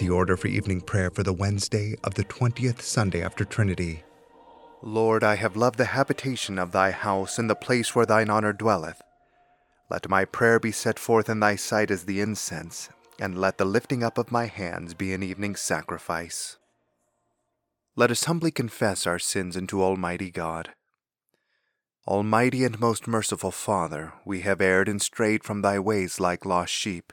The order for evening prayer for the Wednesday of the 20th Sunday after Trinity. Lord, I have loved the habitation of thy house and the place where thine honor dwelleth. Let my prayer be set forth in thy sight as the incense, and let the lifting up of my hands be an evening sacrifice. Let us humbly confess our sins unto Almighty God. Almighty and most merciful Father, we have erred and strayed from thy ways like lost sheep.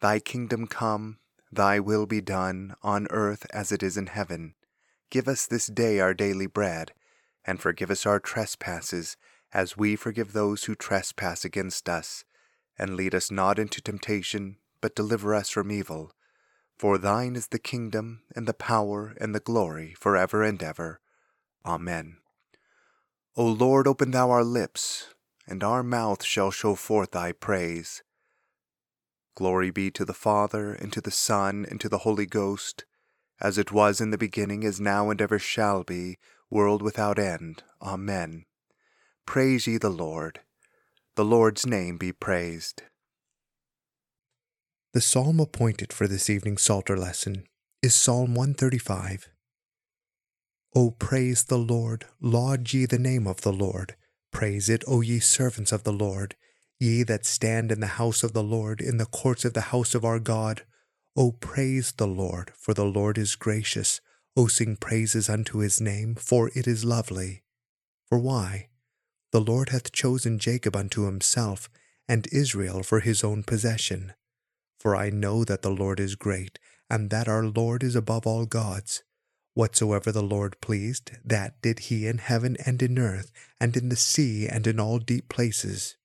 Thy kingdom come, thy will be done, on earth as it is in heaven. Give us this day our daily bread, and forgive us our trespasses, as we forgive those who trespass against us. And lead us not into temptation, but deliver us from evil. For thine is the kingdom, and the power, and the glory, for ever and ever. Amen. O Lord, open thou our lips, and our mouth shall show forth thy praise. Glory be to the Father, and to the Son, and to the Holy Ghost, as it was in the beginning, is now, and ever shall be, world without end. Amen. Praise ye the Lord. The Lord's name be praised. The psalm appointed for this evening's Psalter lesson is Psalm 135. O praise the Lord, laud ye the name of the Lord. Praise it, O ye servants of the Lord, ye that stand in the house of the Lord, in the courts of the house of our God. O praise the Lord, for the Lord is gracious. O sing praises unto his name, for it is lovely. For why? The Lord hath chosen Jacob unto himself, and Israel for his own possession. For I know that the Lord is great, and that our Lord is above all gods. Whatsoever the Lord pleased, that did he in heaven and in earth, and in the sea and in all deep places.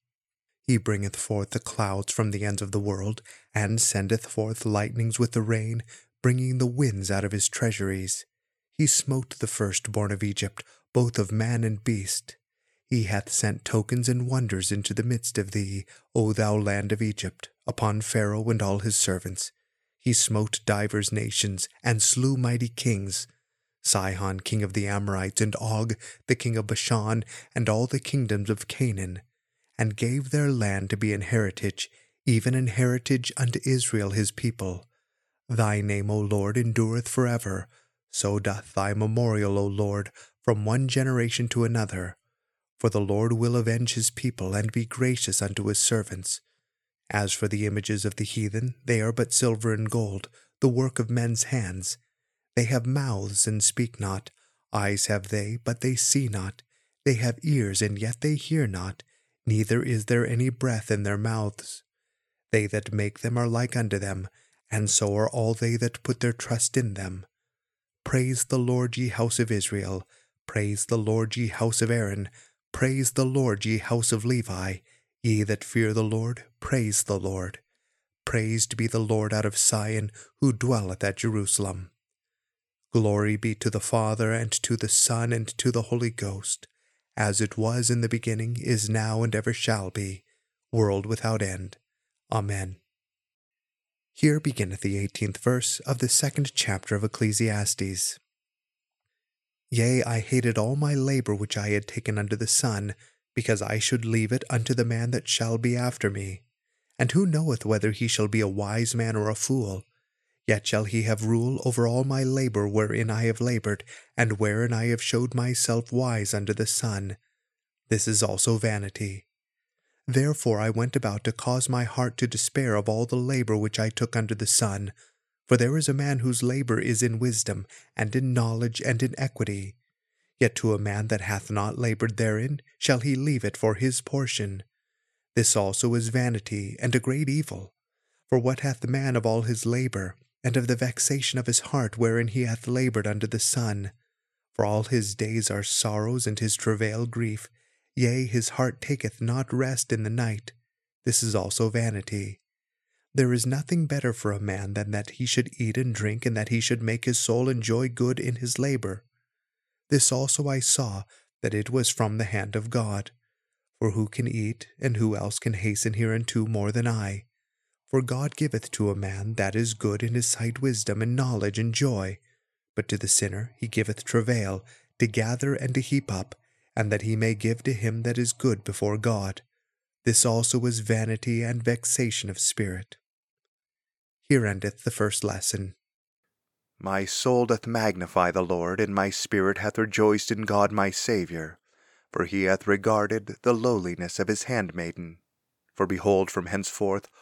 He bringeth forth the clouds from the ends of the world, and sendeth forth lightnings with the rain, bringing the winds out of his treasuries. He smote the firstborn of Egypt, both of man and beast. He hath sent tokens and wonders into the midst of thee, O thou land of Egypt, upon Pharaoh and all his servants. He smote divers nations, and slew mighty kings. Sihon king of the Amorites, and Og the king of Bashan, and all the kingdoms of Canaan, and gave their land to be an heritage, even an heritage unto Israel his people. Thy name, O Lord, endureth for ever. So doth thy memorial, O Lord, from one generation to another. For the Lord will avenge his people and be gracious unto his servants. As for the images of the heathen, they are but silver and gold, the work of men's hands. They have mouths and speak not, eyes have they, but they see not, they have ears and yet they hear not, neither is there any breath in their mouths. They that make them are like unto them, and so are all they that put their trust in them. Praise the Lord, ye house of Israel. Praise the Lord, ye house of Aaron. Praise the Lord, ye house of Levi. Ye that fear the Lord, praise the Lord. Praised be the Lord out of Sion, who dwelleth at Jerusalem. Glory be to the Father, and to the Son, and to the Holy Ghost, as it was in the beginning, is now, and ever shall be, world without end. Amen. Here beginneth the eighteenth verse of the second chapter of Ecclesiastes. Yea, I hated all my labor which I had taken under the sun, because I should leave it unto the man that shall be after me. And who knoweth whether he shall be a wise man or a fool? Yet shall he have rule over all my labor wherein I have labored, and wherein I have showed myself wise under the sun. This is also vanity. Therefore I went about to cause my heart to despair of all the labor which I took under the sun. For there is a man whose labor is in wisdom, and in knowledge, and in equity. Yet to a man that hath not labored therein shall he leave it for his portion. This also is vanity, and a great evil. For what hath man of all his labor, and of the vexation of his heart wherein he hath labored under the sun? For all his days are sorrows, and his travail grief. Yea, his heart taketh not rest in the night. This is also vanity. There is nothing better for a man than that he should eat and drink, and that he should make his soul enjoy good in his labor. This also I saw, that it was from the hand of God. For who can eat, and who else can hasten hereunto more than I? For God giveth to a man that is good in his sight wisdom and knowledge and joy, but to the sinner he giveth travail, to gather and to heap up, and that he may give to him that is good before God. This also is vanity and vexation of spirit. Here endeth the first lesson. My soul doth magnify the Lord, and my spirit hath rejoiced in God my Saviour, for he hath regarded the lowliness of his handmaiden. For behold, from henceforth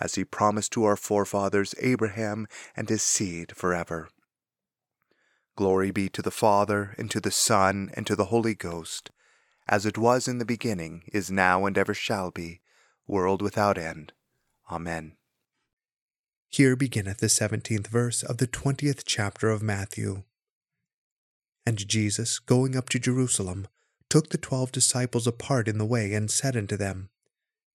as he promised to our forefathers Abraham and his seed for ever. Glory be to the Father, and to the Son, and to the Holy Ghost, as it was in the beginning, is now, and ever shall be, world without end. Amen. Here beginneth the seventeenth verse of the twentieth chapter of Matthew. And Jesus, going up to Jerusalem, took the twelve disciples apart in the way, and said unto them,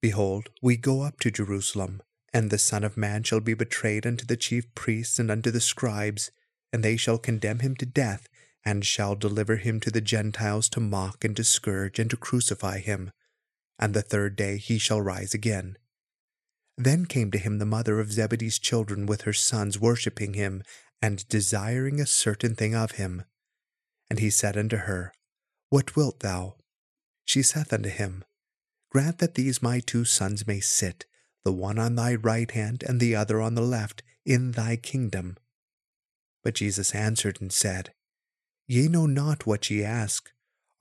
Behold, we go up to Jerusalem, and the Son of Man shall be betrayed unto the chief priests and unto the scribes, and they shall condemn him to death, and shall deliver him to the Gentiles to mock and to scourge and to crucify him. And the third day he shall rise again. Then came to him the mother of Zebedee's children with her sons, worshipping him, and desiring a certain thing of him. And he said unto her, What wilt thou? She saith unto him, Grant that these my two sons may sit, the one on thy right hand and the other on the left, in thy kingdom. But Jesus answered and said, Ye know not what ye ask.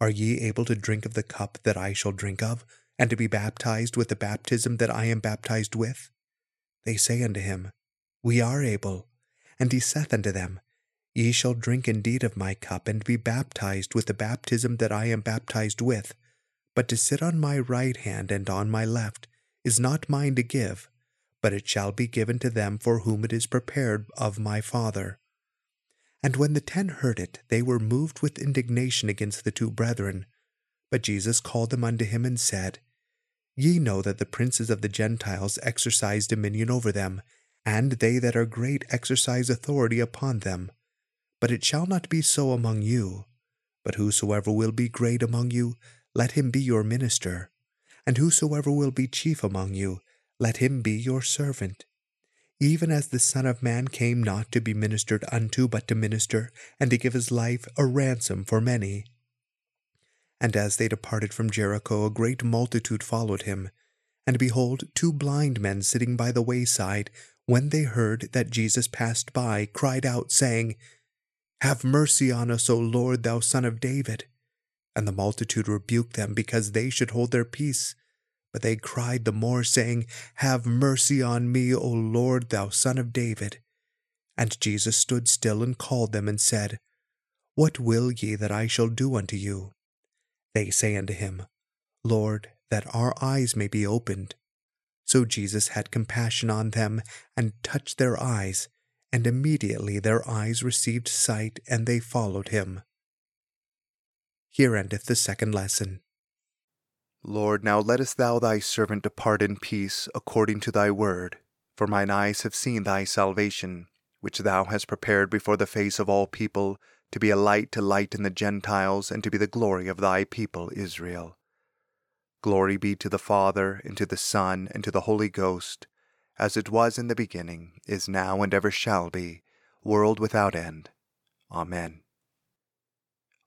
Are ye able to drink of the cup that I shall drink of? and to be baptized with the baptism that I am baptized with? They say unto him, We are able. And he saith unto them, Ye shall drink indeed of my cup, and be baptized with the baptism that I am baptized with. But to sit on my right hand and on my left is not mine to give, but it shall be given to them for whom it is prepared of my Father. And when the ten heard it, they were moved with indignation against the two brethren. But Jesus called them unto him and said, Ye know that the princes of the Gentiles exercise dominion over them, and they that are great exercise authority upon them. But it shall not be so among you. But whosoever will be great among you, let him be your minister. And whosoever will be chief among you, let him be your servant. Even as the Son of Man came not to be ministered unto, but to minister, and to give his life a ransom for many. And as they departed from Jericho, a great multitude followed him. And behold, two blind men sitting by the wayside, when they heard that Jesus passed by, cried out, saying, Have mercy on us, O Lord, thou Son of David. And the multitude rebuked them because they should hold their peace. But they cried the more, saying, Have mercy on me, O Lord, thou Son of David. And Jesus stood still and called them and said, What will ye that I shall do unto you? They say unto him, Lord, that our eyes may be opened. So Jesus had compassion on them, and touched their eyes, and immediately their eyes received sight, and they followed him. Here endeth the second lesson. Lord, now lettest thou thy servant depart in peace according to thy word. For mine eyes have seen thy salvation, which thou hast prepared before the face of all people, to be a light to lighten the Gentiles, and to be the glory of thy people Israel. Glory be to the Father, and to the Son, and to the Holy Ghost, as it was in the beginning, is now, and ever shall be, world without end. Amen.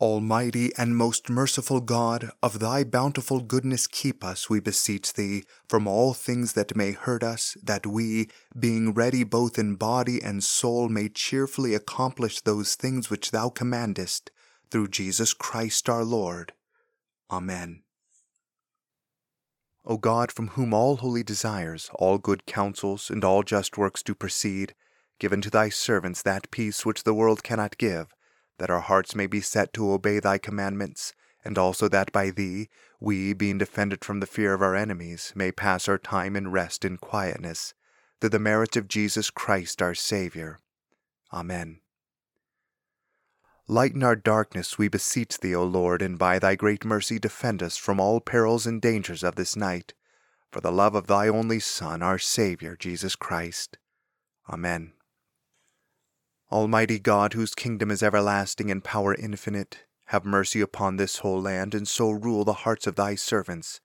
Almighty and most merciful God, of thy bountiful goodness keep us, we beseech thee, from all things that may hurt us, that we, being ready both in body and soul, may cheerfully accomplish those things which thou commandest, through Jesus Christ our Lord. Amen. O God, from whom all holy desires, all good counsels, and all just works do proceed, give unto thy servants that peace which the world cannot give, that our hearts may be set to obey thy commandments, and also that by thee, we, being defended from the fear of our enemies, may pass our time in rest and quietness, through the merits of Jesus Christ our Saviour. Amen. Lighten our darkness, we beseech thee, O Lord, and by thy great mercy defend us from all perils and dangers of this night, for the love of thy only Son, our Saviour, Jesus Christ. Amen. Almighty God, whose kingdom is everlasting and power infinite, have mercy upon this whole land, and so rule the hearts of thy servants,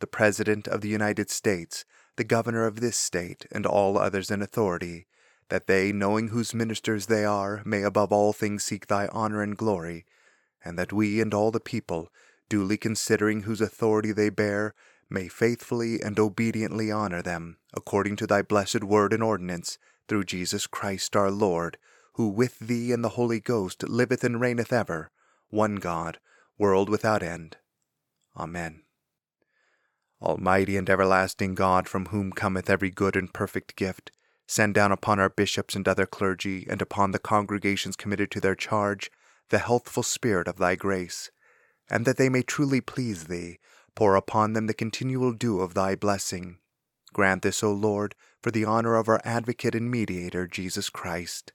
the President of the United States, the Governor of this state, and all others in authority, that they, knowing whose ministers they are, may above all things seek thy honor and glory, and that we and all the people, duly considering whose authority they bear, may faithfully and obediently honor them, according to thy blessed word and ordinance, through Jesus Christ our Lord, who with thee and the Holy Ghost liveth and reigneth ever, one God, world without end. Amen. Almighty and everlasting God, from whom cometh every good and perfect gift, send down upon our bishops and other clergy, and upon the congregations committed to their charge, the healthful spirit of thy grace, and that they may truly please thee, pour upon them the continual dew of thy blessing. Grant this, O Lord, for the honor of our advocate and mediator, Jesus Christ.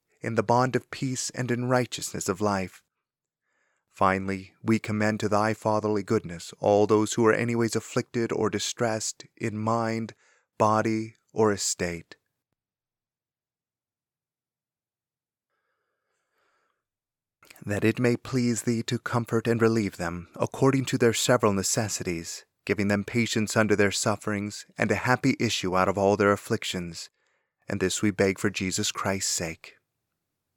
in the bond of peace and in righteousness of life. Finally, we commend to thy fatherly goodness all those who are anyways afflicted or distressed in mind, body, or estate. That it may please thee to comfort and relieve them according to their several necessities, giving them patience under their sufferings, and a happy issue out of all their afflictions. And this we beg for Jesus Christ's sake.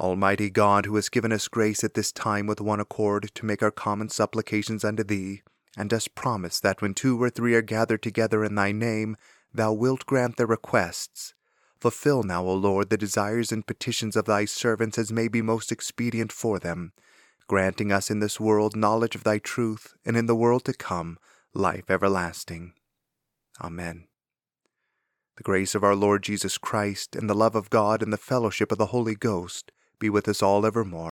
Almighty God, who has given us grace at this time with one accord to make our common supplications unto thee, and dost promise that when two or three are gathered together in thy name, thou wilt grant their requests. Fulfill now, O Lord, the desires and petitions of thy servants as may be most expedient for them granting us in this world knowledge of thy truth, and in the world to come life everlasting. Amen. The grace of our Lord Jesus Christ, and the love of God, and the fellowship of the Holy Ghost be with us all evermore.